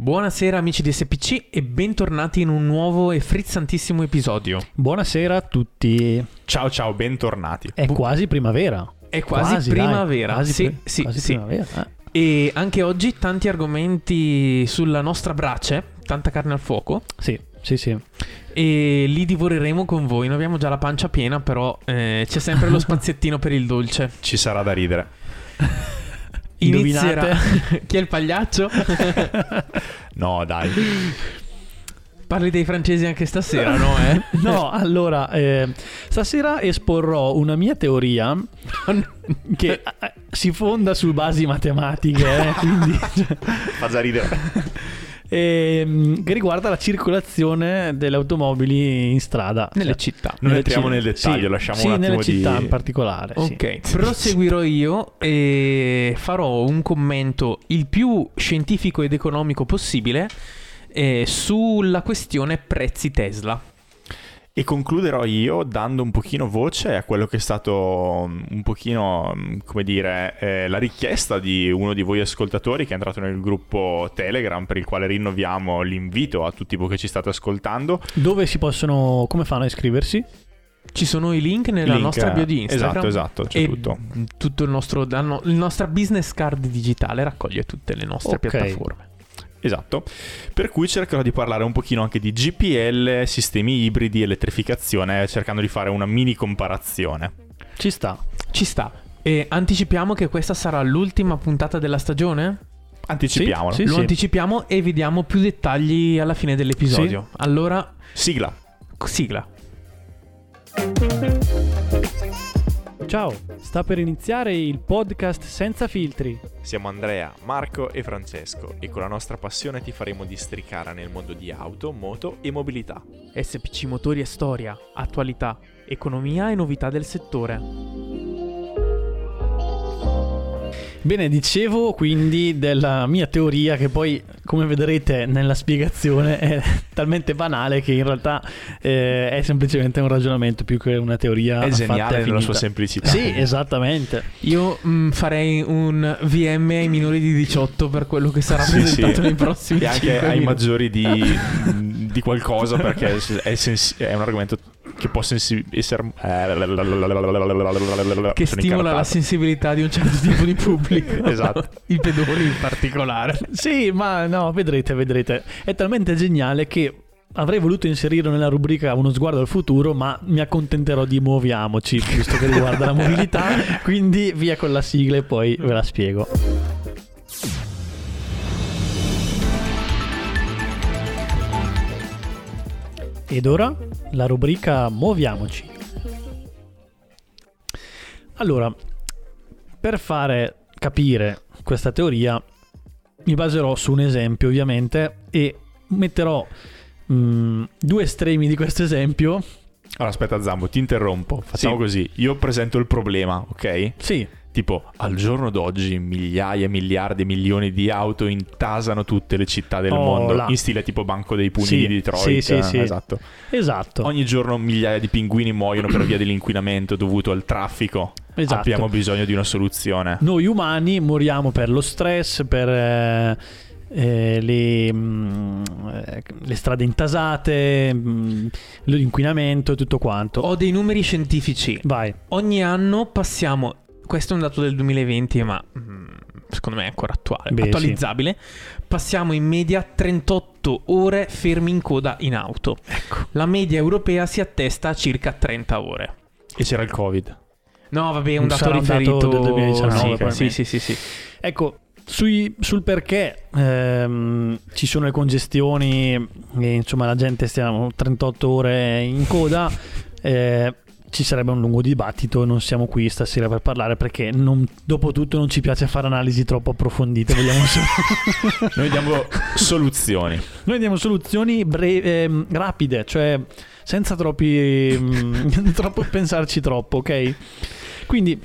Buonasera amici di SPC e bentornati in un nuovo e frizzantissimo episodio. Buonasera a tutti. Ciao ciao, bentornati. È quasi primavera. È quasi, Quasi, primavera. dai, quasi sì, pri- sì, quasi sì. primavera. eh. E anche oggi tanti argomenti sulla nostra brace, tanta carne al fuoco. Sì, sì, sì. E li divoreremo con voi. Noi abbiamo già la pancia piena, però eh, c'è sempre lo spaziettino per il dolce. Ci sarà da ridere. Inizierà. Indovinate? Chi è il pagliaccio? No, dai. Parli dei francesi anche stasera, no? Eh? No, allora, eh, stasera esporrò una mia teoria che eh, si fonda su basi matematiche, eh, quindi, Fa già ridere. Ehm, che riguarda la circolazione delle automobili in strada. Nelle Cioè, città. Non nelle entriamo ci- nel dettaglio, sì, lasciamo sì, un attimo nelle città di- in particolare. sì. Ok, proseguirò io e farò un commento il più scientifico ed economico possibile eh, sulla questione prezzi Tesla. E concluderò io dando un pochino voce a quello che è stato um, un pochino, um, come dire, eh, la richiesta di uno di voi ascoltatori che è entrato nel gruppo Telegram per il quale rinnoviamo l'invito a tutti voi che ci state ascoltando. Dove si possono, come fanno a iscriversi? Ci sono i link nella Link, nostra bio di Instagram. Esatto, esatto, c'è e tutto. tutto il nostro la no- la nostra business card digitale raccoglie tutte le nostre Ok. piattaforme. Esatto, per cui cercherò di parlare un pochino anche di GPL, sistemi ibridi, elettrificazione, cercando di fare una mini comparazione. Ci sta. Ci sta. E anticipiamo che questa sarà l'ultima puntata della stagione? Anticipiamolo. Sì, Lo sì. anticipiamo e vi diamo più dettagli alla fine dell'episodio. Allora, Sigla. sigla. Ciao, sta per iniziare il podcast senza filtri. Siamo Andrea, Marco e Francesco e con la nostra passione ti faremo districare nel mondo di auto, moto e mobilità. SPC Motori e Storia, attualità, economia e novità del settore. Bene, dicevo quindi della mia teoria che poi, come vedrete nella spiegazione, è talmente banale che in realtà eh, è semplicemente un ragionamento più che una teoria. È fatta geniale nella finita. sua semplicità. Sì, esattamente. Io mm, farei un VM ai minori di 18 per quello che sarà Sì, presentato sì. nei prossimi E anche 5 ai minuti. maggiori di, di qualcosa perché è, sens- è un argomento che può sensi- essere... Che stimola la sensibilità di un certo tipo di pubblico. Esatto. I pedoni in particolare. Sì, ma no, vedrete, vedrete. È talmente geniale che avrei voluto inserirlo nella rubrica Uno sguardo al futuro, ma mi accontenterò di muoviamoci, visto che riguarda la mobilità. Quindi via con la sigla e poi ve la spiego. Ed ora la rubrica Muoviamoci. Allora, per fare capire questa teoria mi baserò su un esempio ovviamente e metterò mm, due estremi di questo esempio. Allora aspetta Zambo, ti interrompo. Facciamo Sì. così. Io presento il problema, ok? Sì, Tipo, al giorno d'oggi migliaia, miliardi, milioni di auto intasano tutte le città del Oh, mondo. là. In stile tipo Banco dei Pugni Sì, di Detroit. sì, sì, eh, sì. Esatto. esatto. Ogni giorno migliaia di pinguini muoiono per via dell'inquinamento dovuto al traffico. Esatto. Abbiamo bisogno di una soluzione. Noi umani moriamo per lo stress, per eh, eh, le, mm, eh, le strade intasate, mm, l'inquinamento e tutto quanto. Ho dei numeri scientifici. Vai. Ogni anno passiamo. Questo è un dato del 2020, ma mm, secondo me è ancora attuale, Beh, attualizzabile. Passiamo in media 38 ore fermi in coda in auto. Ecco. La media europea si attesta a circa 30 ore. E c'era il Covid. No, vabbè, è un dato Sarà un dato riferito del 2019, Sì, probabilmente. sì, sì, sì, sì. Ecco, sui- sul perché ehm, ci sono le congestioni e insomma la gente stiamo 38 ore in coda, eh, ci sarebbe un lungo dibattito, non siamo qui stasera per parlare perché non, dopo tutto non ci piace fare analisi troppo approfondite, vogliamo solo- Noi diamo soluzioni. noi diamo soluzioni bre- ehm, rapide, cioè senza troppi, mm, troppo pensarci troppo, ok? Quindi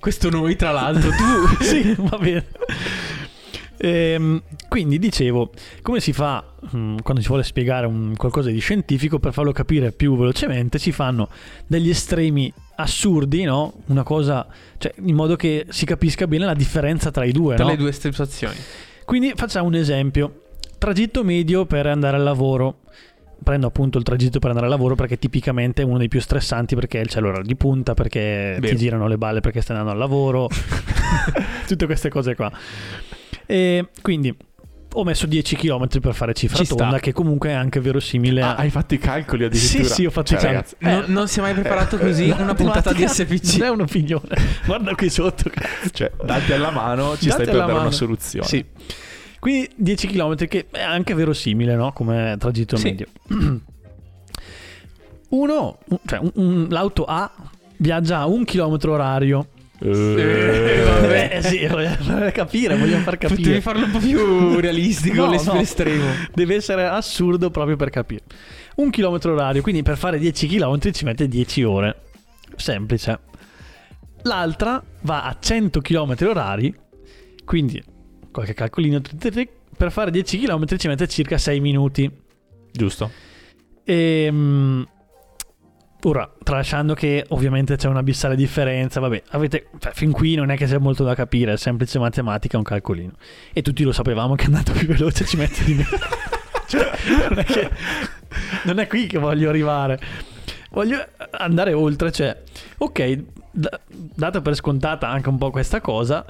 Questo noi, tra l'altro, tu... sì, va bene. Ehm, quindi dicevo, come si fa mm, quando si vuole spiegare un qualcosa di scientifico per farlo capire più velocemente? Si fanno degli estremi assurdi, no? Una cosa, cioè in modo che si capisca bene la differenza tra i due, Tra no? le due situazioni. Quindi facciamo un esempio. tragitto medio per andare al lavoro. Prendo appunto il tragitto per andare al lavoro perché tipicamente è uno dei più stressanti perché c'è l'ora di punta, perché Vero. ti girano le balle perché stai andando al lavoro, tutte queste cose qua. E quindi ho messo 10 km per fare cifra Ci sta. tonda, che comunque è anche verosimile. Ah, hai fatto i calcoli sì, addirittura? sì, ho fatto Cioè, i calcoli. ragazzi, Non, non si è mai preparato così una puntata di SPC. Non è un'opinione. Guarda qui sotto. Cioè, dati alla mano, ci Dati stai per dare una mano. soluzione. Sì. Quindi 10 km che è anche verosimile, no? Come tragitto Sì. medio. Uno, un- cioè un- un- l'auto A viaggia a un chilometro orario. Eh, vabbè. Eh sì, voglio far capire, voglio far Potevi capire. farlo un po' più realistico, No, l'es- no. l'estremo. Deve essere assurdo proprio per capire. Un chilometro orario, quindi per fare 10 km ci mette 10 ore. Semplice. L'altra va a 100 km orari, quindi qualche calcolino. Per fare 10 km ci mette circa 6 minuti. Giusto. Ehm, ora, tralasciando che ovviamente c'è un'abissale differenza, vabbè, avete, cioè, fin qui non è che sia molto da capire, è semplice matematica, un calcolino. E tutti lo sapevamo che andando più veloce ci mette di meno. Cioè, non, è che- non è qui che voglio arrivare. Voglio andare oltre, cioè, ok, da- data per scontata anche un po' questa cosa,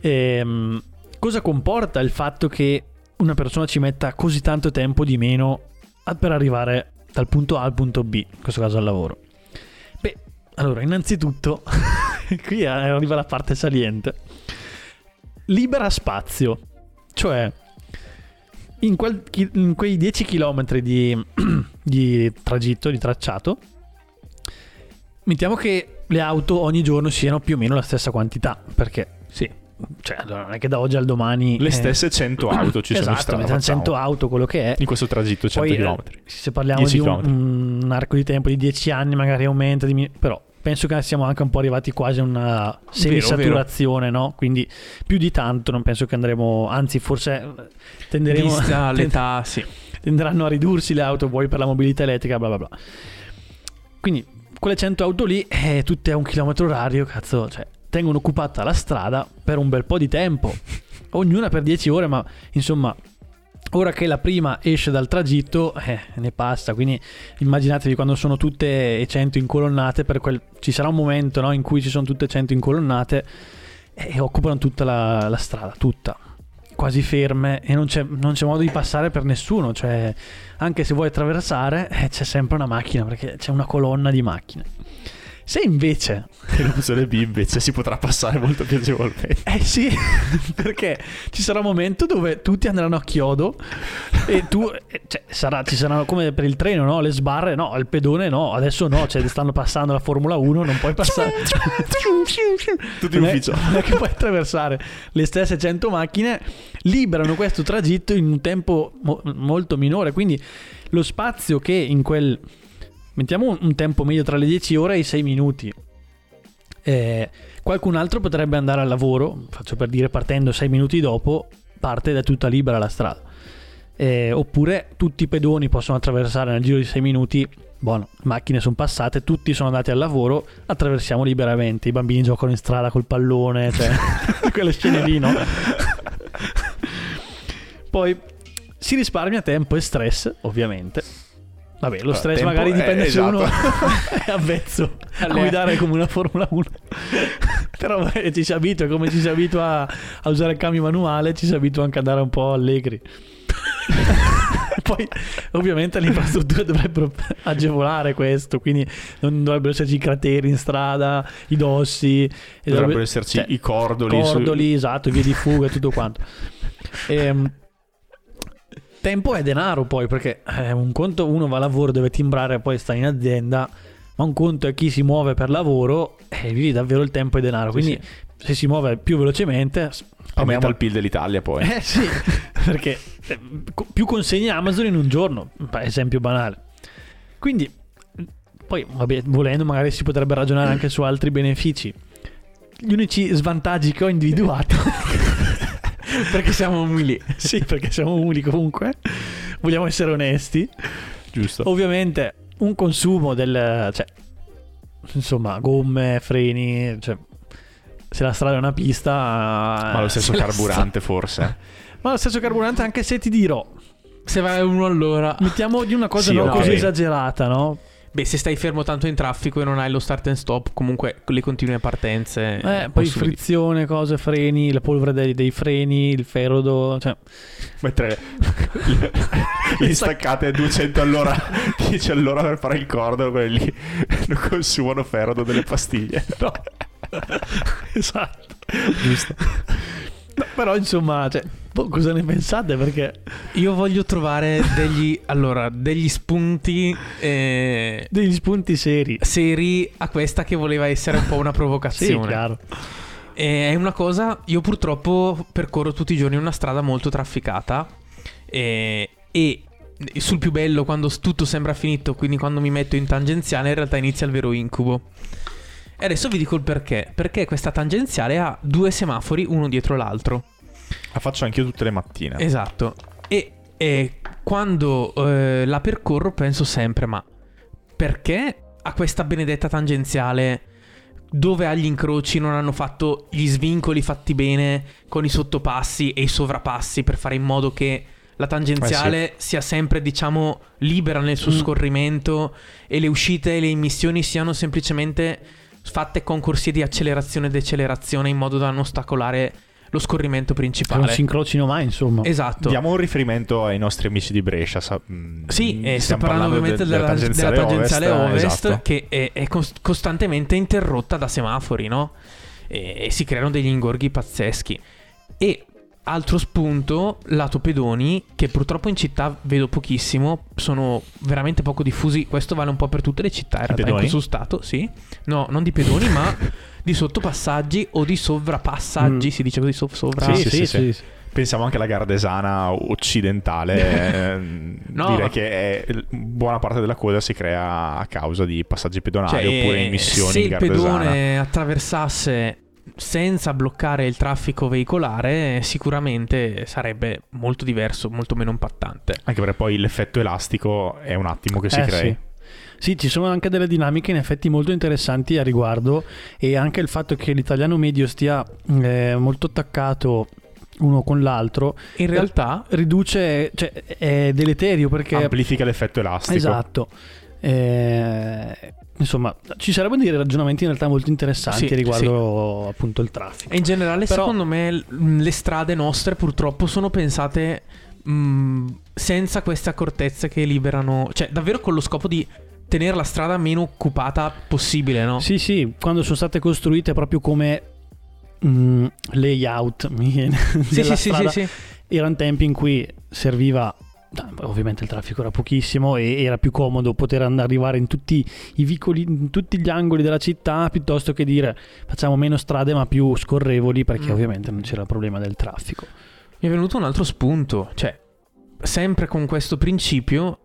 ehm, cosa comporta il fatto che una persona ci metta così tanto tempo di meno per arrivare dal punto A al punto B, in questo caso al lavoro? Beh, allora, innanzitutto, qui arriva la parte saliente. Libera spazio, cioè in, quel in quei 10 km di, di tragitto, di tracciato, mettiamo che le auto ogni giorno siano più o meno la stessa quantità, perché Sì. Cioè, allora, non è che da oggi al domani... Le eh, stesse 100 auto ci sono esatto, strada. mettiamo 100 facciamo. auto, quello che è. In questo tragitto 100 Poi, eh, km. se parliamo 10 di un, un arco di tempo di 10 anni, magari aumenta, diminu- però penso che siamo anche un po' arrivati quasi a una semisaturazione, no? Quindi più di tanto non penso che andremo, anzi forse eh, tenderemo Vista l'età, sì. tenderanno a ridursi le auto, vuoi per la mobilità elettrica, bla bla bla. Quindi quelle 100 auto lì, eh, tutte a un chilometro orario, cazzo, cioè, tengono occupata la strada per un bel po' di tempo. Ognuna per 10 ore, ma insomma, ora che la prima esce dal tragitto, eh, ne passa. Quindi immaginatevi quando sono tutte e 100 incolonnate, quel, ci sarà un momento no, in cui ci sono tutte e 100 incolonnate e occupano tutta la, la strada, tutta. Quasi ferme e non c'è, non c'è modo di passare per nessuno. Cioè, anche se vuoi attraversare, eh, c'è sempre una macchina perché c'è una colonna di macchine. Se invece l'opzione B invece si potrà passare molto piacevolmente. Eh sì, perché ci sarà un momento dove tutti andranno a chiodo e tu, eh, cioè, sarà, ci saranno come per il treno, no? Le sbarre, no, il pedone no, adesso no, cioè stanno passando la Formula 1, non puoi passare. Tutti in ufficio. Non è che puoi attraversare le stesse 100 macchine, liberano questo tragitto in un tempo mo- molto minore, quindi lo spazio che in quel... Mettiamo un, tempo medio tra le 10 ore e i 6 minuti. Eh, qualcun altro potrebbe andare al lavoro, faccio per dire partendo 6 minuti dopo, parte è tutta libera la strada. Eh, oppure tutti i pedoni possono attraversare nel giro di 6 minuti. Buono, macchine sono passate, tutti sono andati al lavoro, attraversiamo liberamente. I bambini giocano in strada col pallone, cioè quelle scene lì, no? Poi si risparmia tempo e stress, ovviamente. Vabbè, lo Ah, stress tempo- magari dipende eh, se uno esatto. è avvezzo a guidare come una Formula 1. Però vabbè, ci si abitua, come ci si abitua a, usare il cambio manuale, ci si abitua anche ad andare un po' allegri. Poi ovviamente le infrastrutture dovrebbero agevolare questo, quindi non dovrebbero esserci crateri in strada, i dossi, Dovrebbero dovrebbe- esserci cioè, i cordoli. su- cordoli, esatto, vie di fuga e tutto quanto. Ehm, tempo è denaro poi, perché eh, un conto uno va a lavoro, deve timbrare e poi sta in azienda, ma un conto è chi si muove per lavoro e lì davvero il tempo è denaro. Sì, Quindi se si muove più velocemente... Aumenta il PIL dell'Italia poi. Eh sì, perché eh, più consegni Amazon in un giorno, esempio banale. Quindi, poi, vabbè, volendo magari si potrebbe ragionare anche su altri benefici. Gli unici svantaggi che ho individuato, Perché siamo umili. sì, perché siamo umili comunque, vogliamo essere onesti. Giusto. Ovviamente un consumo del... cioè, insomma, gomme, freni, cioè, se la strada è una pista... Ma lo stesso carburante forse. Ma lo stesso carburante, anche se ti dirò, Se vai uno all'ora. mettiamo di una cosa Sì, non ok. così esagerata, no? Beh, se stai fermo tanto in traffico e non hai lo start and stop, comunque le continue partenze. Eh, poi possono- frizione, cose, freni, la polvere dei, dei freni, il ferodo, cioè... Mentre le, le staccate a 200 all'ora, 10 all'ora per fare il cordolo, quelli lì non consumano ferro delle pastiglie. No. esatto. Giusto. No, però insomma, cioè, boh, cosa ne pensate? Perché Io voglio trovare degli. allora, degli spunti. eh, degli spunti seri. seri a questa che voleva essere un po' una Sì, provocazione. chiaro. E è una cosa, io purtroppo percorro tutti i giorni una strada molto trafficata e, e sul più bello quando s- tutto sembra finito, quindi quando mi metto in tangenziale in realtà inizia il vero incubo. E adesso vi dico il perché. Perché questa tangenziale ha due semafori uno dietro l'altro. La faccio anche io tutte le mattine. Esatto. E, e quando eh, la percorro penso sempre, ma perché a questa benedetta tangenziale dove agli incroci non hanno fatto gli svincoli fatti bene con i sottopassi e i sovrapassi per fare in modo che la tangenziale sia sempre, diciamo, libera nel suo Mm. scorrimento e le uscite e le immissioni siano semplicemente fatte con corsie di accelerazione e decelerazione in modo da non ostacolare lo scorrimento Che non principale. si incrocino mai, insomma. Esatto. Diamo un riferimento ai nostri amici di Brescia. sa- mm, Sì, e sto stiamo parlando ovviamente de- della, della tangenziale ovest, esatto. che è, è cos- costantemente interrotta da semafori, no? E, e si creano degli ingorghi pazzeschi. E altro spunto, lato pedoni, che purtroppo in città vedo pochissimo, sono veramente poco diffusi. Questo vale un po' per tutte le città, in realtà, in pedoni? questo stato, sì. No, non di pedoni, ma di sottopassaggi o di sovrapassaggi, Mm. si dice così, sov- sovra... Sì, sì, sì, sì, sì. sì. Pensiamo anche alla Gardesana occidentale. ehm, No, direi ma- che è- buona parte della coda si crea a causa di passaggi pedonali Cioè, oppure emissioni se in il pedone attraversasse senza bloccare il traffico veicolare, sicuramente sarebbe molto diverso, molto meno impattante. Anche perché poi l'effetto elastico è un attimo che si Eh, crei. sì. Sì, ci sono anche delle dinamiche in effetti molto interessanti a riguardo e anche il fatto che l'italiano medio stia eh, molto attaccato uno con l'altro In realtà, riduce, cioè è deleterio perché... Amplifica l'effetto elastico. Esatto. Eh, insomma, ci sarebbero dei ragionamenti in realtà molto interessanti Sì, riguardo appunto il traffico. e in generale, Però- secondo me, l- le strade nostre purtroppo sono pensate mh, senza queste accortezze che liberano, cioè davvero con lo scopo di tenere la strada meno occupata possibile, no? Sì, sì, quando sono state costruite proprio come mm, layout mi viene, sì, sì, sì, sì, sì. erano tempi in cui serviva ovviamente il traffico era pochissimo e era più comodo poter and- arrivare in tutti i vicoli in tutti gli angoli della città piuttosto che dire facciamo meno strade ma più scorrevoli perché Mm. ovviamente non c'era il problema del traffico Mi è venuto un altro spunto, cioè, sempre con questo principio,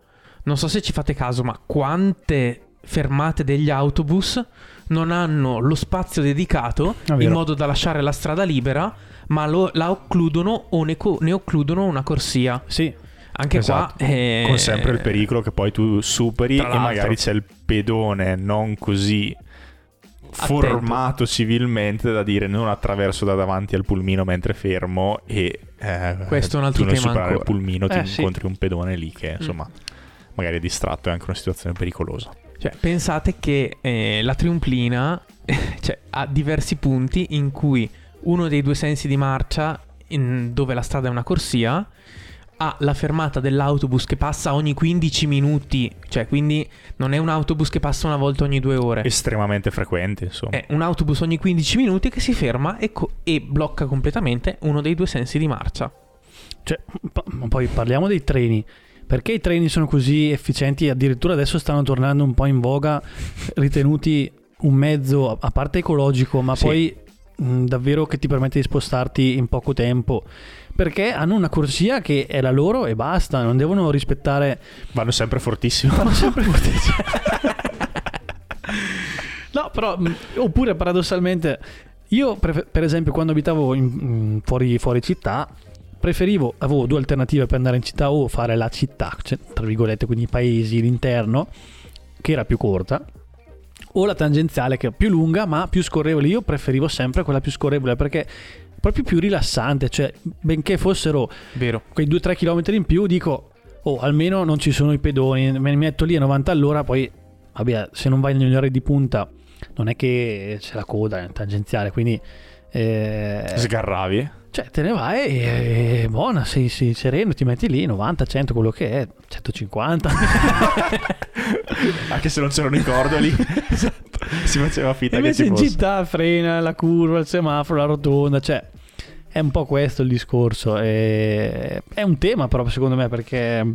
non so se ci fate caso, ma quante fermate degli autobus non hanno lo spazio dedicato È in modo da lasciare la strada libera, ma lo- la occludono o ne, co- ne occludono una corsia. sì Anche Esatto. qua... eh, Con sempre il pericolo che poi tu superi e magari c'è il pedone non così formato civilmente da dire non attraverso da davanti al pulmino mentre fermo e eh, Questo è un altro tu tema ancora. il pulmino ti Eh, sì. incontri un pedone lì che insomma magari è distratto è anche una situazione pericolosa Cioè, pensate che eh, la triumplina cioè, ha diversi punti in cui uno dei due sensi di marcia, in- dove la strada è una corsia, ha la fermata dell'autobus che passa ogni 15 minuti, cioè quindi non è un autobus che passa una volta ogni due ore. estremamente frequente insomma È un autobus ogni 15 minuti che si ferma e, co- e blocca completamente uno dei due sensi di marcia. Cioè, ma poi parliamo dei treni. Perché i treni sono così efficienti addirittura adesso stanno tornando un po' in voga, ritenuti un mezzo a- a parte ecologico, ma Sì. poi mh, davvero che ti permette di spostarti in poco tempo? Perché hanno una corsia che è la loro e basta, non devono rispettare vanno sempre fortissimo fanno sempre fortissimo. no, però, mh, oppure paradossalmente, io per esempio quando abitavo in- in- fuori, fuori città, preferivo, avevo due alternative per andare in città o fare la città, cioè, tra virgolette, quindi i paesi, l'interno, che era più corta, o la tangenziale che è più lunga ma più scorrevole. Io preferivo sempre quella più scorrevole perché proprio più rilassante, cioè benché fossero Vero. quei 2-3 km in più, dico, oh, almeno non ci sono i pedoni, me ne metto lì a 90 all'ora, poi, vabbè, se non vai negli orari di punta, non è che c'è la coda è tangenziale, quindi... eh, Sgarravi? cioè, te ne vai e buona, sei, sei sereno, ti metti lì 90, 100, quello che è, 150. Anche se non c'erano i cordoli. esatto. Si faceva finta e che invece ci in fosse. città frena la curva, il semaforo, la rotonda, cioè è un po' questo il discorso. e- È un tema però secondo me perché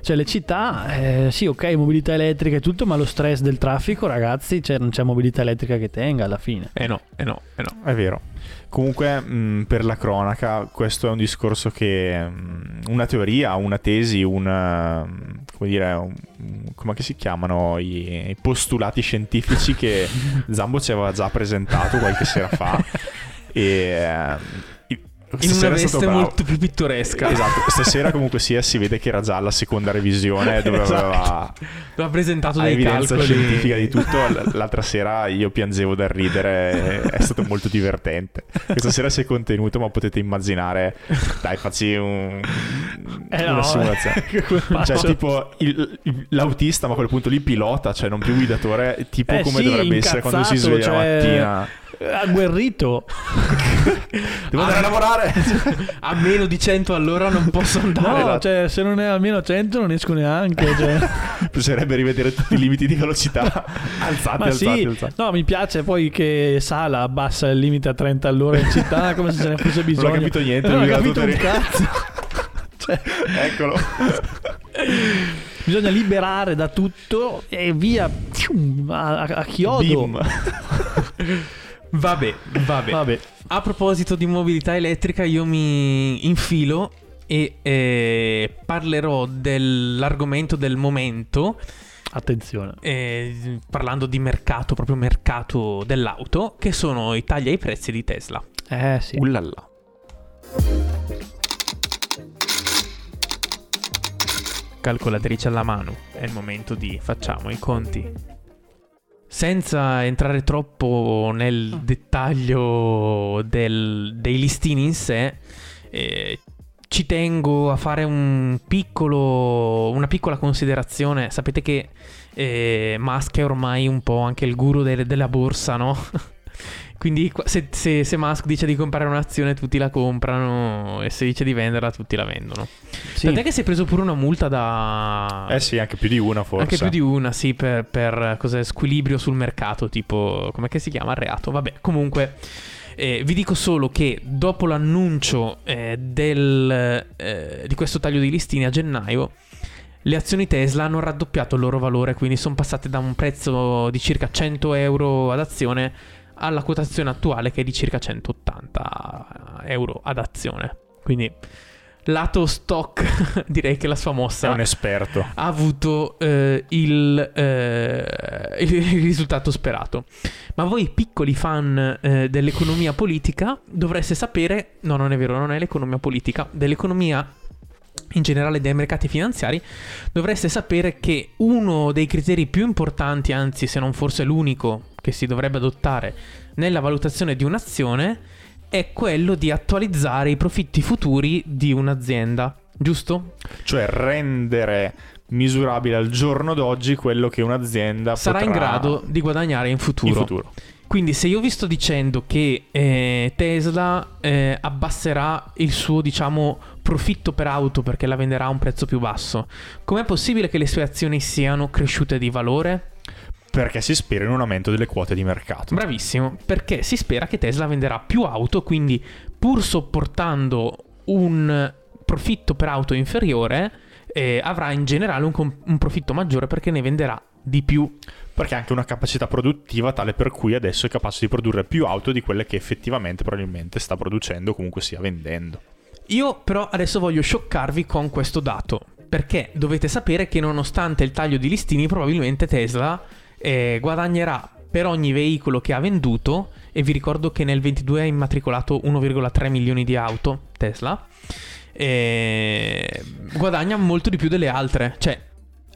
cioè, le città, eh, sì ok, mobilità elettrica e tutto, ma lo stress del traffico ragazzi, cioè, non c'è mobilità elettrica che tenga alla fine. Eh no, eh no, eh no. È vero. Comunque, mh, per la cronaca, questo è un discorso che. mh, una teoria, una tesi, una. come dire. un- come si chiamano i, i postulati scientifici che Zambo ci aveva già presentato qualche sera fa. E. eh, In una veste molto più pittoresca. Esatto, stasera comunque sia si vede che era già la seconda revisione dove Esatto. aveva L'ha presentato dei evidenza calcoli. scientifica di tutto. L'altra sera io piangevo dal ridere, è stato molto divertente. Questa sera si è contenuto, ma potete immaginare, dai, facci un, Eh una no, simulazione. come Cioè, tipo il- il- l'autista, ma a quel punto lì pilota, cioè non più guidatore, tipo Eh come sì, dovrebbe essere quando si sveglia la cioè- mattina. Agguerrito. Devo andare a lavorare. A meno di 100 all'ora non posso andare. No, cioè se non è almeno 100 non esco neanche. Cioè. Bisognerebbe rivedere tutti i limiti di velocità. Alzati, Ma alzati, sì, alzati. no, mi piace poi che Sala abbassa il limite a 30 all'ora in città come se ce ne fosse bisogno. Non ho capito niente, non ho capito un cazzo. Cioè, Eccolo. bisogna liberare da tutto e via a, a- a chiodo. Vabbè, vabbè. Vabbè, A proposito di mobilità elettrica, io mi infilo e eh, parlerò dell'argomento del momento, attenzione. eh, parlando di mercato, proprio mercato dell'auto, che sono i tagli ai prezzi di Tesla. Eh sì. Ullalla. Calcolatrice alla mano, è il momento di facciamo i conti. Senza entrare troppo nel dettaglio del- dei listini in sé, eh, ci tengo a fare un piccolo, una piccola considerazione. Sapete che eh, Musk è ormai un po' anche il guru del- della borsa, no? Quindi se, se, se Musk dice di comprare un'azione tutti la comprano e se dice di venderla tutti la vendono. Sì. Tant'è che si è preso pure una multa da... Eh sì, anche più di una forse. Anche più di una, sì, per, per cos'è, squilibrio sul mercato, tipo, come si chiama? Reato. Vabbè, comunque, eh, vi dico solo che dopo l'annuncio eh, del, eh, di questo taglio di listini a gennaio, le azioni Tesla hanno raddoppiato il loro valore, quindi sono passate da un prezzo di circa 100 euro ad azione alla quotazione attuale che è di circa 180 euro ad azione. Quindi, lato stock, direi che la sua È mossa un esperto. ha avuto eh, il, eh, il risultato sperato. Ma voi piccoli fan eh, dell'economia politica dovreste sapere, no non è vero, non è l'economia politica, dell'economia in generale dei mercati finanziari, dovreste sapere che uno dei criteri più importanti, anzi se non forse l'unico che si dovrebbe adottare nella valutazione di un'azione, è quello di attualizzare i profitti futuri di un'azienda, giusto? Cioè rendere misurabile al giorno d'oggi quello che un'azienda Sarà in potrà grado di guadagnare in futuro. in futuro. Quindi se io vi sto dicendo che eh, Tesla eh, abbasserà il suo, diciamo, profitto per auto perché la venderà a un prezzo più basso, com'è possibile che le sue azioni siano cresciute di valore? Perché si spera in un aumento delle quote di mercato. Bravissimo, perché si spera che Tesla venderà più auto, quindi pur sopportando un profitto per auto inferiore, eh, avrà in generale un, com- un profitto maggiore perché ne venderà di più. Perché ha anche una capacità produttiva tale per cui adesso è capace di produrre più auto di quelle che effettivamente probabilmente sta producendo o comunque stia vendendo. Io però adesso voglio scioccarvi con questo dato, perché dovete sapere che nonostante il taglio di listini probabilmente Tesla eh, guadagnerà per ogni veicolo che ha venduto, e vi ricordo che nel 22 ha immatricolato 1,3 milioni di auto Tesla, guadagna molto di più delle altre, cioè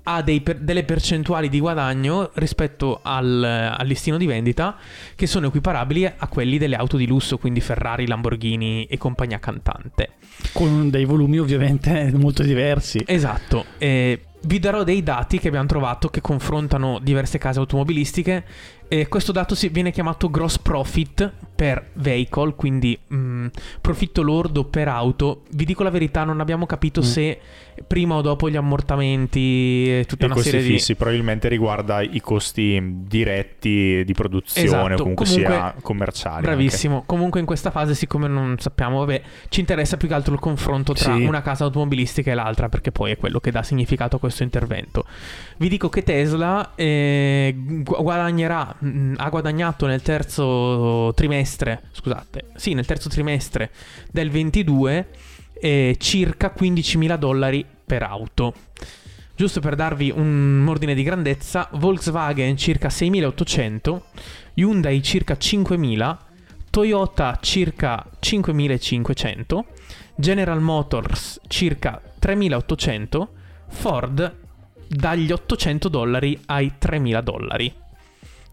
ha dei per- delle percentuali di guadagno rispetto al, al, listino di vendita che sono equiparabili a quelli delle auto di lusso, quindi Ferrari, Lamborghini e compagnia cantante. Con dei volumi ovviamente molto diversi. Esatto. E vi darò dei dati che abbiamo trovato che confrontano diverse case automobilistiche e questo dato si, viene chiamato gross profit per vehicle, quindi mh, mm, profitto lordo per auto. Vi dico la verità, non abbiamo capito mm. se prima o dopo gli ammortamenti e tutta I una serie fissi, di... probabilmente riguarda i costi diretti di produzione esatto. o comunque, comunque sia commerciali. Bravissimo. Anche. Comunque in questa fase, siccome non sappiamo, vabbè, ci interessa più che altro il confronto tra sì. una casa automobilistica e l'altra, perché poi è quello che dà significato a questo intervento. Vi dico che Tesla eh, guadagnerà Mm, ha guadagnato nel terzo trimestre, scusate, sì, nel terzo trimestre del 22 eh, circa 15.000 dollari per auto. Giusto per darvi un ordine di grandezza, Volkswagen circa 6.800, Hyundai circa 5.000, Toyota circa 5.500, General Motors circa 3.800, Ford dagli 800 dollari ai 3.000 dollari.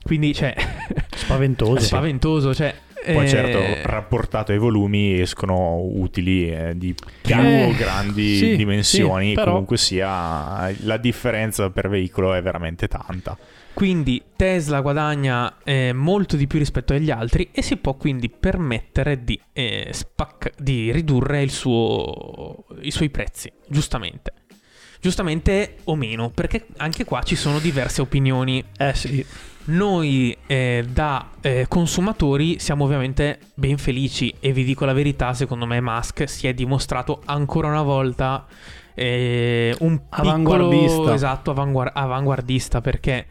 Quindi, cioè... Spaventoso. spaventoso, cioè... Poi certo, eh... rapportato ai volumi escono utili eh, di più eh, grandi sì, dimensioni, sì, però... comunque sia la differenza per veicolo è veramente tanta. Quindi Tesla guadagna eh, molto di più rispetto agli altri e si può quindi permettere di, eh, spac- di ridurre suo, i suoi prezzi, giustamente. Giustamente o meno, perché anche qua ci sono diverse opinioni. Eh sì noi eh, da eh, consumatori siamo ovviamente ben felici e vi dico la verità, secondo me Musk si è dimostrato ancora una volta eh, un avanguardista. esatto, avanguard- avanguardista perché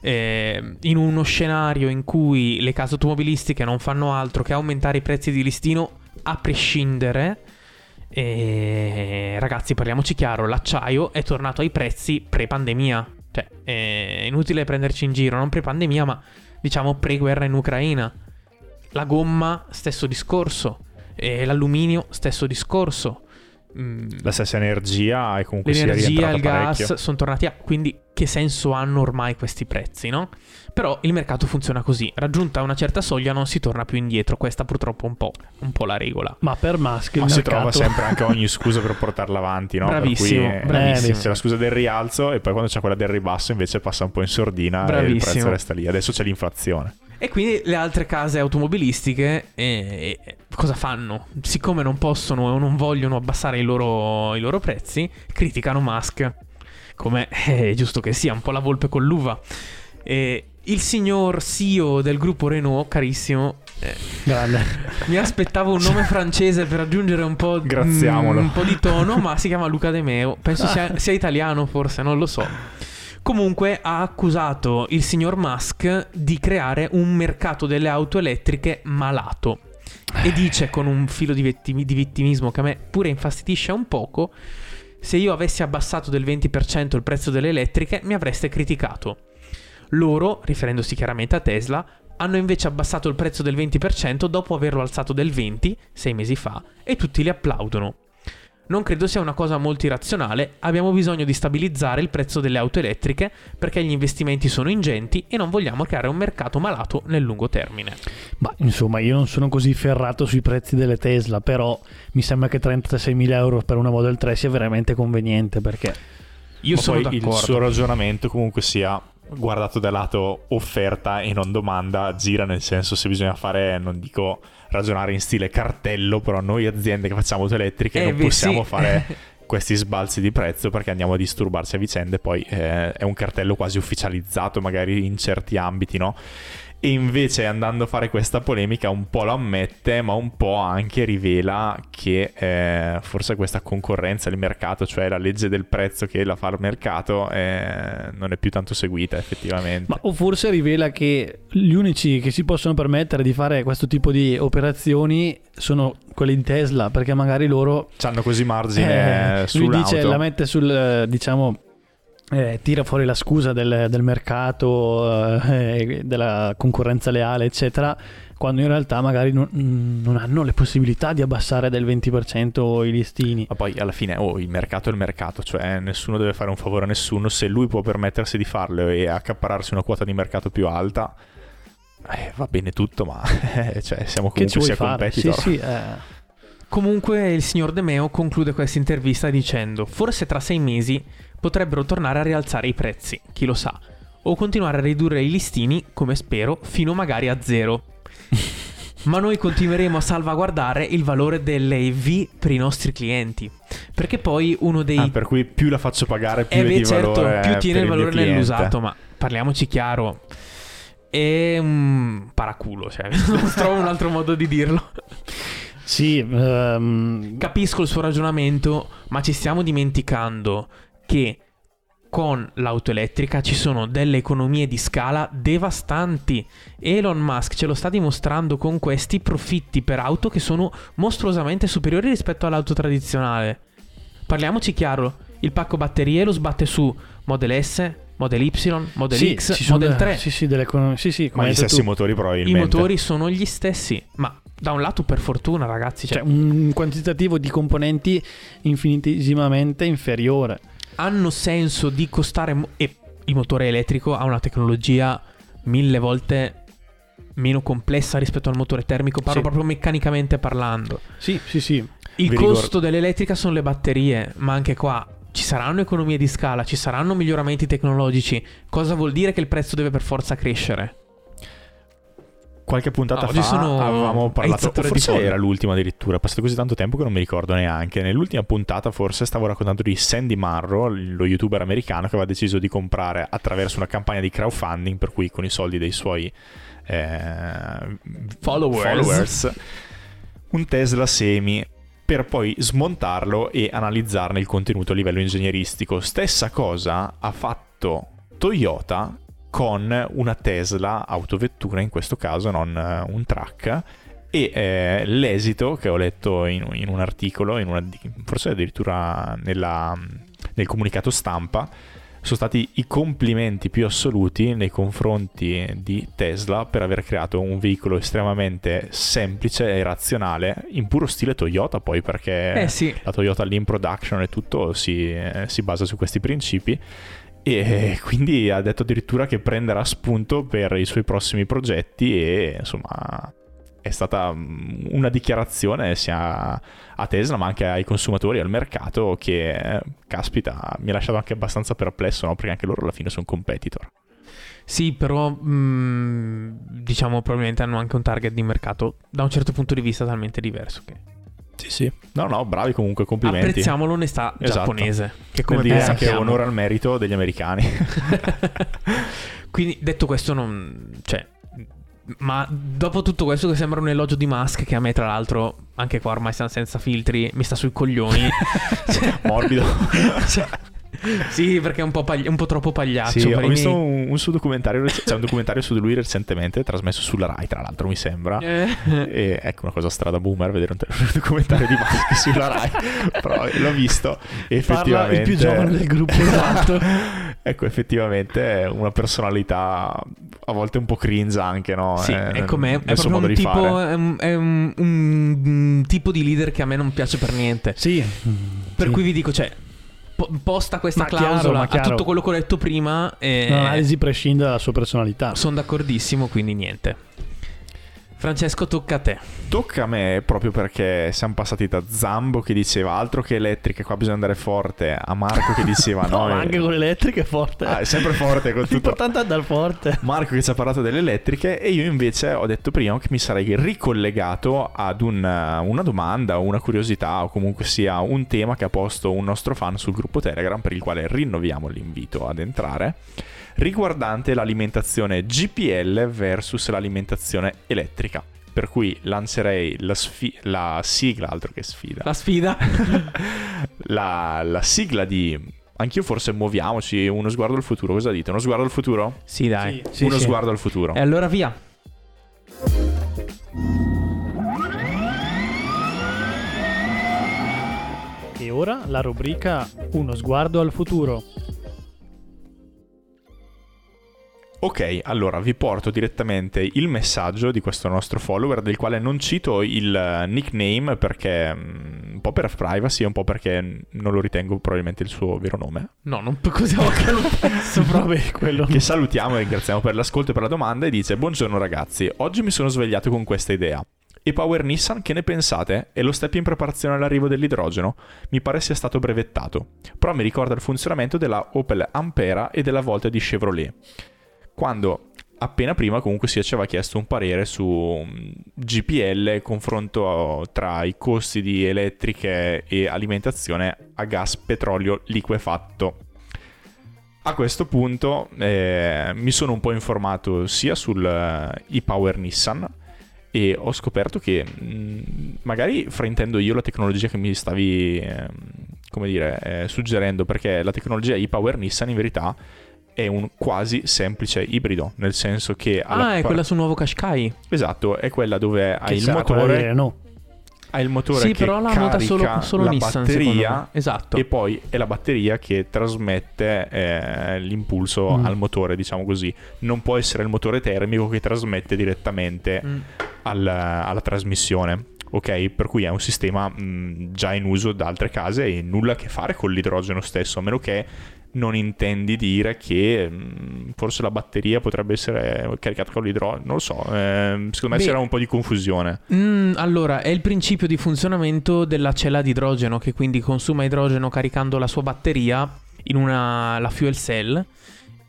eh, in uno scenario in cui le case automobilistiche non fanno altro che aumentare i prezzi di listino a prescindere e ragazzi, parliamoci chiaro, l'acciaio è tornato ai prezzi pre-pandemia. Cioè, è inutile prenderci in giro, non pre-pandemia, ma diciamo pre-guerra in Ucraina. La gomma, stesso discorso. E l'alluminio, stesso discorso. Mm. La stessa energia e comunque L'energia il gas sono tornati a... Quindi che senso hanno ormai questi prezzi, no? Però il mercato funziona così. Raggiunta una certa soglia non si torna più indietro. Questa purtroppo è un po', un po la regola. Ma per Musk Ma si trova sempre anche ogni scusa per portarla avanti, no? Bravissimo, per cui, bravissimo. Eh, c'è la scusa del rialzo e poi quando c'è quella del ribasso invece passa un po' in sordina bravissimo. e il prezzo resta lì. Adesso c'è l'inflazione. E quindi le altre case automobilistiche eh, eh, cosa fanno? Siccome non possono o non vogliono abbassare i loro, i loro prezzi, criticano Musk. Come è giusto che sia, un po' la volpe con l'uva. Il signor CEO del gruppo Renault, carissimo, eh, mi aspettavo un nome francese per aggiungere un po', mm, un po' di tono, ma si chiama Luca De Meo. Penso sia, sia italiano, forse, non lo so. Comunque ha accusato il signor Musk di creare un mercato delle auto elettriche malato. E dice con un filo di, vittimi, di vittimismo che a me pure infastidisce un poco, se io avessi abbassato del 20% il prezzo delle elettriche mi avreste criticato. Loro, riferendosi chiaramente a Tesla, hanno invece abbassato il prezzo del 20% dopo averlo alzato del 20, sei mesi fa, e tutti li applaudono. Non credo sia una cosa molto irrazionale, abbiamo bisogno di stabilizzare il prezzo delle auto elettriche perché gli investimenti sono ingenti e non vogliamo creare un mercato malato nel lungo termine. Ma insomma, io non sono così ferrato sui prezzi delle Tesla, però mi sembra che 36.000 euro per una Model 3 sia veramente conveniente perché... Io Ma sono d'accordo. Il suo ragionamento comunque sia guardato dal lato offerta e non domanda, gira nel senso se bisogna fare, non dico ragionare in stile cartello, però noi aziende che facciamo auto elettriche eh, non possiamo sì. fare questi sbalzi di prezzo perché andiamo a disturbarci a vicende, poi eh, è un cartello quasi ufficializzato magari in certi ambiti, no? E invece andando a fare questa polemica un po' lo ammette ma un po' anche rivela che eh, forse questa concorrenza del mercato cioè la legge del prezzo che la fa il mercato eh, non è più tanto seguita effettivamente. Ma o forse rivela che gli unici che si possono permettere di fare questo tipo di operazioni sono quelli di Tesla perché magari loro hanno così margine eh, lui dice la mette sul diciamo eh, tira fuori la scusa del, del mercato, eh, della concorrenza leale, eccetera, quando in realtà magari non, non hanno le possibilità di abbassare del 20% i listini. Ma poi alla fine, oh, il mercato è il mercato, cioè nessuno deve fare un favore a nessuno, se lui può permettersi di farlo e accapararsi una quota di mercato più alta, eh, va bene tutto, ma cioè, siamo comunque sia competitor. Sì, sì, eh. Comunque il signor De Meo conclude questa intervista dicendo forse tra sei mesi potrebbero tornare a rialzare i prezzi, chi lo sa, o continuare a ridurre i listini, come spero, fino magari a zero. Ma noi continueremo a salvaguardare il valore delle EV per i nostri clienti. Perché poi uno dei... Ah, per cui più la faccio pagare, più eh beh, certo, più tiene il valore cliente. nell'usato, ma parliamoci chiaro. È un paraculo, cioè, non trovo un altro modo di dirlo. Sì, ehm, Capisco il suo ragionamento, ma ci stiamo dimenticando che con l'auto elettrica ci sono delle economie di scala devastanti. Elon Musk ce lo sta dimostrando con questi profitti per auto che sono mostruosamente superiori rispetto all'auto tradizionale. Parliamoci chiaro, il pacco batterie lo sbatte su Model S, Model Y, Model sì, X, ci sono Model de- 3. Sì, sì, delle economie. Sì, sì, Ma gli stessi tu. motori I probabilmente. motori sono gli stessi, ma da un lato per fortuna ragazzi, cioè, Cioè, un quantitativo di componenti infinitesimamente inferiore. Hanno senso di costare mo- e il motore elettrico ha una tecnologia mille volte meno complessa rispetto al motore termico, parlo Sì. proprio meccanicamente parlando. Sì, sì, sì. Il Vi costo ricordo- dell'elettrica sono le batterie, ma anche qua ci saranno economie di scala, ci saranno miglioramenti tecnologici. Cosa vuol dire che il prezzo deve per forza crescere? Qualche puntata Ah, fa sono avevamo parlato, di forse folle. era l'ultima addirittura, è passato così tanto tempo che non mi ricordo neanche. Nell'ultima puntata forse stavo raccontando di Sandy Marrow, lo youtuber americano che aveva deciso di comprare attraverso una campagna di crowdfunding, per cui con i soldi dei suoi eh, Followers. un Tesla Semi per poi smontarlo e analizzarne il contenuto a livello ingegneristico. Stessa cosa ha fatto Toyota con una Tesla autovettura, in questo caso non eh, un truck. E eh, l'esito che ho letto in, in un articolo, in una, forse addirittura nella- nel comunicato stampa, sono stati i complimenti più assoluti nei confronti di Tesla per aver creato un veicolo estremamente semplice e razionale, in puro stile Toyota poi perché Eh sì, la Toyota Lean Production e tutto si, eh, si basa su questi principi e quindi ha detto addirittura che prenderà spunto per i suoi prossimi progetti e insomma è stata mm, una dichiarazione sia a Tesla ma anche ai consumatori, al mercato che eh, caspita mi ha lasciato anche abbastanza perplesso no? perché anche loro alla fine sono competitor. sì, però mh, diciamo probabilmente hanno anche un target di mercato da un certo punto di vista talmente diverso che Sì sì. No no bravi comunque complimenti. apprezziamo l'onestà Esatto. giapponese che Come dire anche onore al merito degli americani. Quindi detto questo non cioè ma dopo tutto questo che sembra un elogio di Musk che a me tra l'altro anche qua ormai siamo senza filtri mi sta sui coglioni Cioè, Morbido. cioè, sì perché è un po', pagli- un po' troppo pagliaccio Sì, per ho visto miei- un, un suo documentario, c'è un documentario su di lui recentemente, trasmesso sulla Rai, tra l'altro, mi sembra. Eh, E ecco una cosa strada boomer vedere un, un documentario di Musk sulla Rai, però l'ho visto e Parla effettivamente il più giovane del gruppo, esatto. ecco, effettivamente è una personalità a volte un po' cringe anche, no? sì, Eh, è com'è, è proprio un tipo, è un, è un- un tipo di leader che a me non piace per niente. Sì. Per Sì. cui vi dico, cioè, po- posta questa Ma chiaro, clausola a chiaro. tutto quello che ho detto prima e L'analisi prescinde dalla sua personalità. sono d'accordissimo, quindi niente. Francesco, tocca a te. Tocca a me proprio perché siamo passati da Zambo che diceva altro che elettriche, qua bisogna andare forte, a Marco che diceva no, no, ma eh, anche con l'elettrica è forte. ah, è sempre forte con tutto. L'importante è andare forte. Marco che ci ha parlato delle elettriche e io invece ho detto prima che mi sarei ricollegato ad un- una domanda, una curiosità o comunque sia un tema che ha posto un nostro fan sul gruppo Telegram per il quale rinnoviamo l'invito ad entrare riguardante l'alimentazione GPL versus l'alimentazione elettrica. Per cui lancerei la, sfi- la sigla, altro che sfida, La sfida. la, la sigla di... Anch'io forse muoviamoci, uno sguardo al futuro, cosa dite? Uno sguardo al futuro? sì, dai. Sì, uno sì. sguardo al futuro. E allora via. E ora la rubrica Uno sguardo al futuro. Ok, allora vi porto direttamente il messaggio di questo nostro follower, del quale non cito il eh, nickname perché mm, un po' per privacy e un po' perché non lo ritengo probabilmente il suo vero nome. No, non così che non penso proprio quello. Che salutiamo e ringraziamo per l'ascolto e per la domanda e dice Buongiorno ragazzi, oggi mi sono svegliato con questa idea. E Power Nissan, che ne pensate? È lo step in preparazione all'arrivo dell'idrogeno? Mi pare sia stato brevettato, però mi ricorda il funzionamento della Opel Ampera e della Volta di Chevrolet quando appena prima comunque si aveva chiesto un parere su mm, GPL, confronto tra i costi di elettriche e alimentazione a gas petrolio liquefatto. A questo punto eh, mi sono un po' informato sia sul uh, e-Power Nissan e ho scoperto che mm, magari fraintendo io la tecnologia che mi stavi, eh, come dire, eh, suggerendo, perché la tecnologia e-Power Nissan in verità è un quasi semplice ibrido, nel senso che... Ah, è quella sul nuovo Qashqai? Esatto, è quella dove hai il motore... no. Hai il motore sì, che però la nota solo, solo la Nissan, batteria esatto. e poi è la batteria che trasmette eh, l'impulso mm. al motore, diciamo così. Non può essere il motore termico che trasmette direttamente mm. al, alla trasmissione ok? Per cui è un sistema mh, già in uso da altre case e nulla a che fare con l'idrogeno stesso, a meno che non intendi dire che mh, mm, forse la batteria potrebbe essere caricata con l'idrogeno, non lo so, eh, secondo me c'era un po' di confusione. Mh, mm, allora, è il principio di funzionamento della cella di idrogeno che quindi consuma idrogeno caricando la sua batteria in una la fuel cell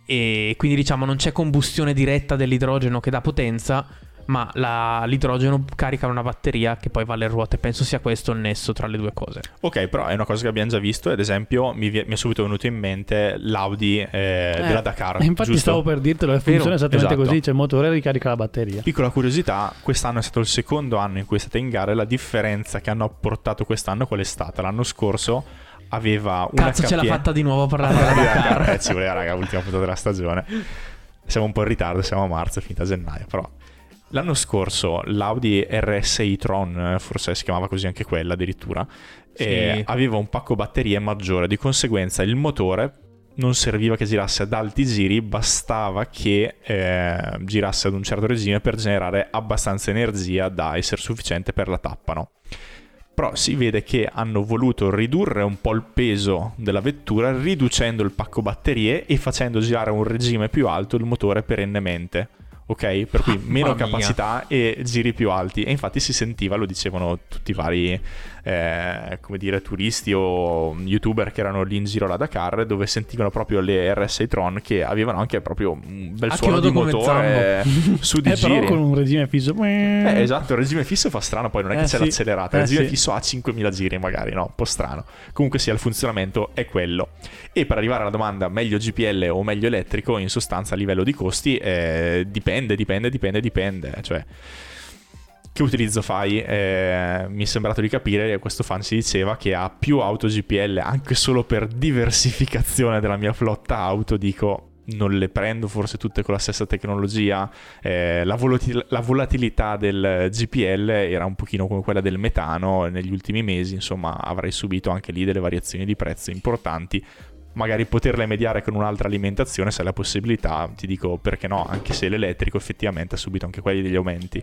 e quindi diciamo non c'è combustione diretta dell'idrogeno che dà potenza, ma la, l'idrogeno carica una batteria che poi va alle ruote. Penso sia questo il nesso tra le due cose. Ok, però è una cosa che abbiamo già visto. Ad esempio, mi, mi è subito venuto in mente l'Audi eh, eh, della Dakar. Infatti, giusto? stavo per dirtelo, funziona esattamente esatto. così: c'è il motore e ricarica la batteria. Piccola curiosità: quest'anno è stato il secondo anno in cui è stata in gara. La differenza che hanno apportato quest'anno qual è stata? L'anno scorso aveva una Cazzo, ce l'ha fatta di nuovo a parlare della Dakar. eh, ci voleva, raga, ultima puntata della stagione. Siamo un po' in ritardo, siamo a marzo, è finita gennaio, però L'anno scorso l'Audi RSI Tron, forse si chiamava così anche quella addirittura, sì. eh, aveva un pacco batterie maggiore, di conseguenza il motore non serviva che girasse ad alti giri, bastava che eh, girasse ad un certo regime per generare abbastanza energia da essere sufficiente per la tappa. No? Però si vede che hanno voluto ridurre un po' il peso della vettura riducendo il pacco batterie e facendo girare a un regime più alto il motore perennemente ok? Per cui meno capacità e giri più alti. E infatti si sentiva, lo dicevano tutti i vari, eh, come dire, turisti o youtuber che erano lì in giro alla Dakar, dove sentivano proprio le RS Tron che avevano anche proprio un bel suono di motore su di eh, giri. Con un regime fisso. Eh, esatto, il regime fisso fa strano, poi non è che eh, c'è sì. l'accelerata. Il eh, regime sì. fisso ha 5000 giri magari, no? Un po' strano. Comunque sia, il funzionamento è quello. E per arrivare alla domanda meglio GPL o meglio elettrico, in sostanza a livello di costi, eh, dipende, dipende, dipende, dipende. Cioè, che utilizzo fai? Eh, mi è sembrato di capire, questo fan si diceva che ha più auto GPL anche solo per diversificazione della mia flotta auto, dico non le prendo forse tutte con la stessa tecnologia. Eh, la, volatil- la, volatilità del GPL era un pochino come quella del metano negli ultimi mesi, insomma avrei subito anche lì delle variazioni di prezzo importanti magari poterle mediare con un'altra alimentazione se hai la possibilità, ti dico perché no, anche se l'elettrico effettivamente ha subito anche quelli degli aumenti.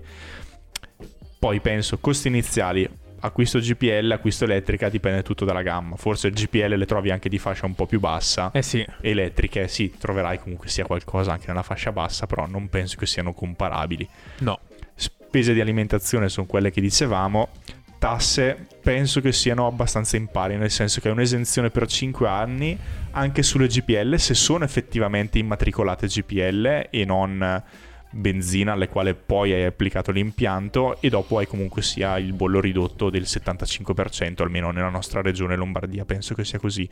Poi penso costi iniziali, acquisto GPL, acquisto elettrica, dipende tutto dalla gamma. Forse il GPL le trovi anche di fascia un po' più bassa. Eh sì. Elettriche, sì, troverai comunque sia qualcosa anche nella fascia bassa, però non penso che siano comparabili. No. Spese di alimentazione sono quelle che dicevamo tasse penso che siano abbastanza in pari, nel senso che è un'esenzione per 5 anni anche sulle GPL se sono effettivamente immatricolate GPL e non benzina alle quali poi hai applicato l'impianto e dopo hai comunque sia il bollo ridotto del 75%, almeno nella nostra regione Lombardia penso che sia così.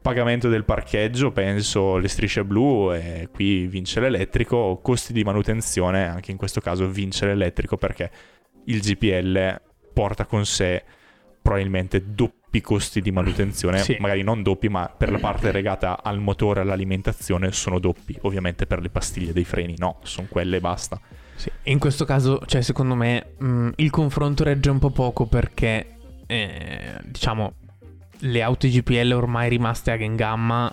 Pagamento del parcheggio, penso le strisce blu e qui vince l'elettrico, costi di manutenzione, anche in questo caso vince l'elettrico perché il GPL porta con sé probabilmente doppi costi di manutenzione, sì. magari non doppi, ma per la parte legata al motore e all'alimentazione sono doppi. Ovviamente per le pastiglie dei freni no, sono quelle e basta. Sì. In questo caso, cioè, secondo me, mh, mm, il confronto regge un po' poco perché, eh, diciamo, le auto GPL ormai rimaste a in gamma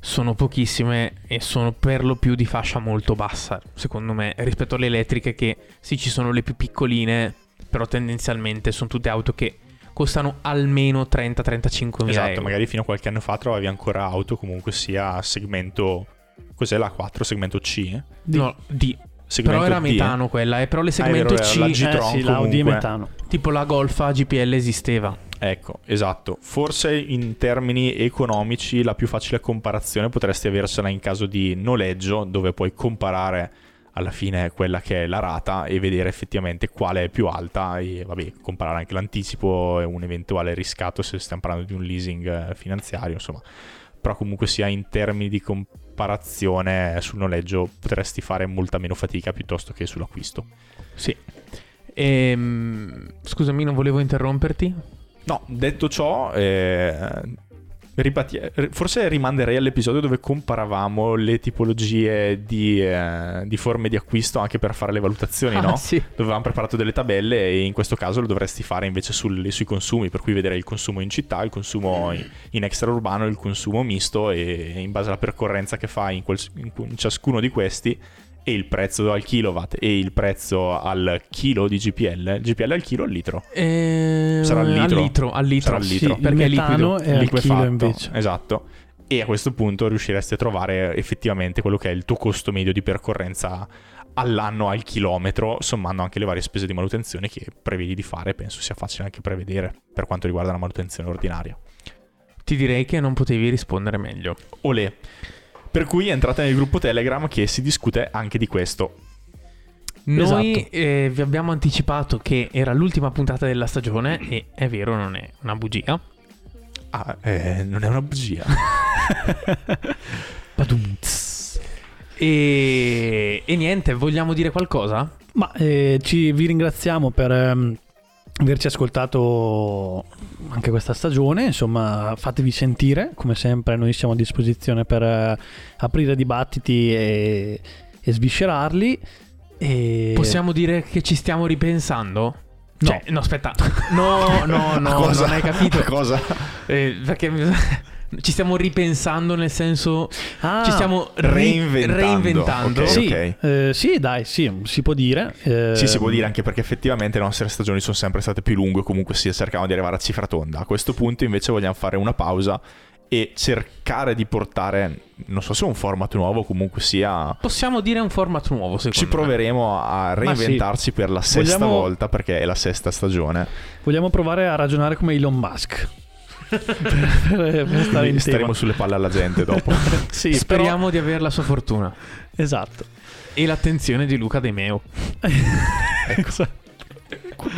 sono pochissime e sono per lo più di fascia molto bassa, secondo me, rispetto alle elettriche che sì ci sono le più piccoline, però tendenzialmente sono tutte auto che costano almeno 30-35 mila Esatto, euro. magari fino a qualche anno fa trovavi ancora auto comunque sia segmento... Cos'è la 4? Segmento C? eh? No, D. Segmento Però era D, eh? metano quella, eh, però le Ah, segmento vero, C, la Eh G-Tron sì, l'Audi è comunque. metano. tipo la Golfa GPL esisteva. Ecco, esatto. Forse in termini economici la più facile comparazione potresti aversela in caso di noleggio, dove puoi comparare alla fine quella che è la rata e vedere effettivamente quale è più alta e vabbè, comparare anche l'anticipo e un eventuale riscatto se stiamo parlando di un leasing eh, finanziario, insomma. Però comunque sia in termini di comparazione sul noleggio potresti fare molta meno fatica piuttosto che sull'acquisto. Sì. Ehm, scusami, non volevo interromperti. No, detto ciò, eh, ripati- forse rimanderei all'episodio dove comparavamo le tipologie di, eh, di forme di acquisto anche per fare le valutazioni, Ah, no? sì. Dove avevamo preparato delle tabelle e in questo caso lo dovresti fare invece sul- sui consumi, per cui vedere il consumo in città, il consumo in, in extraurbano, il consumo misto e in base alla percorrenza che fai in, quel- in- in ciascuno di questi e il prezzo al kilowatt e il prezzo al chilo di GPL, GPL al chilo o al litro? Ehm, Sarà al litro. Al litro, al litro. Sarà al litro. Sì, perché è liquido. è liquefatto, invece. Esatto. E a questo punto riusciresti a trovare effettivamente quello che è il tuo costo medio di percorrenza all'anno al chilometro, sommando anche le varie spese di manutenzione che prevedi di fare, penso sia facile anche prevedere per quanto riguarda la manutenzione ordinaria. Ti direi che non potevi rispondere meglio. Olè. Per cui entrate nel gruppo Telegram che si discute anche di questo. Noi Esatto. eh, vi abbiamo anticipato che era l'ultima puntata della stagione e è vero, non è una bugia. Ah, eh, non è una bugia. E, e niente, vogliamo dire qualcosa? Ma eh, ci, vi ringraziamo per ehm, averci ascoltato anche questa stagione. Insomma, fatevi sentire, come sempre, noi siamo a disposizione per eh, aprire dibattiti e, e sviscerarli. E... Possiamo dire che ci stiamo ripensando? No. Cioè, no, aspetta. No, no, no, non hai capito. Cosa? Eh, perché ci stiamo ripensando nel senso Ah, ci stiamo ri- reinventando. reinventando. Ok. Sì, ok. eh, sì, dai, sì, si può dire. eh, Sì, si può dire anche perché effettivamente le nostre stagioni sono sempre state più lunghe, comunque si cercavamo di arrivare a cifra tonda. A questo punto invece vogliamo fare una pausa e cercare di portare, non so se un format nuovo, comunque sia... Possiamo dire un format nuovo, secondo Ci me. proveremo a reinventarci per la sesta Vogliamo- volta perché è la sesta stagione. Vogliamo provare a ragionare come Elon Musk. Per, per- stare in Staremo tema. sulle palle alla gente dopo. Sì, Speriamo di avere la sua fortuna però- esatto. e l'attenzione di Luca De Meo. Ecco.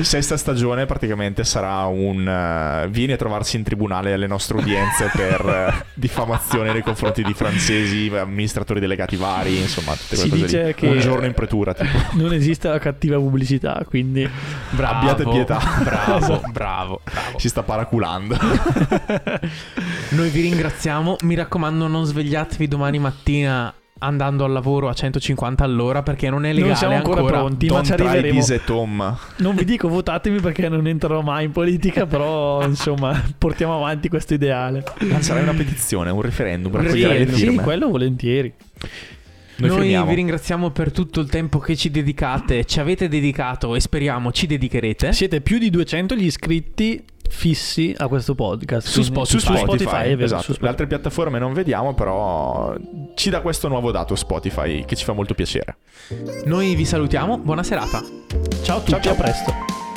Sesta stagione praticamente sarà un... eh, vieni a trovarsi in tribunale alle nostre udienze per eh, diffamazione nei confronti di francesi, amministratori delegati vari, insomma tutte Si quelle cose dice lì. che- Un giorno in pretura, tipo. Non esiste la cattiva pubblicità, quindi Bravo, Abbiate pietà. Bravo, bravo, bravo. Si sta paraculando. Noi vi ringraziamo. Mi raccomando, non svegliatevi domani mattina andando al lavoro a 150 all'ora perché non è legale non siamo ancora, pronti, ma Don't ci try arriveremo. this at home. Non vi dico votatemi perché non entrerò mai in politica, però insomma portiamo avanti questo ideale. Lancerai una petizione, un referendum, Un raccoglierai le referendum, Sì, firme. quello volentieri. Noi, Noi vi ringraziamo per tutto il tempo che ci dedicate, ci avete dedicato e speriamo ci dedicherete. Siete più di 200 gli iscritti fissi a questo podcast. Su Spotify. Su Spotify, è vero, esatto. su Spotify. Le altre piattaforme non vediamo, però ci dà questo nuovo dato Spotify che ci fa molto piacere. Noi vi salutiamo, buona serata. Ciao a tutti, Ciao, ciao. a presto.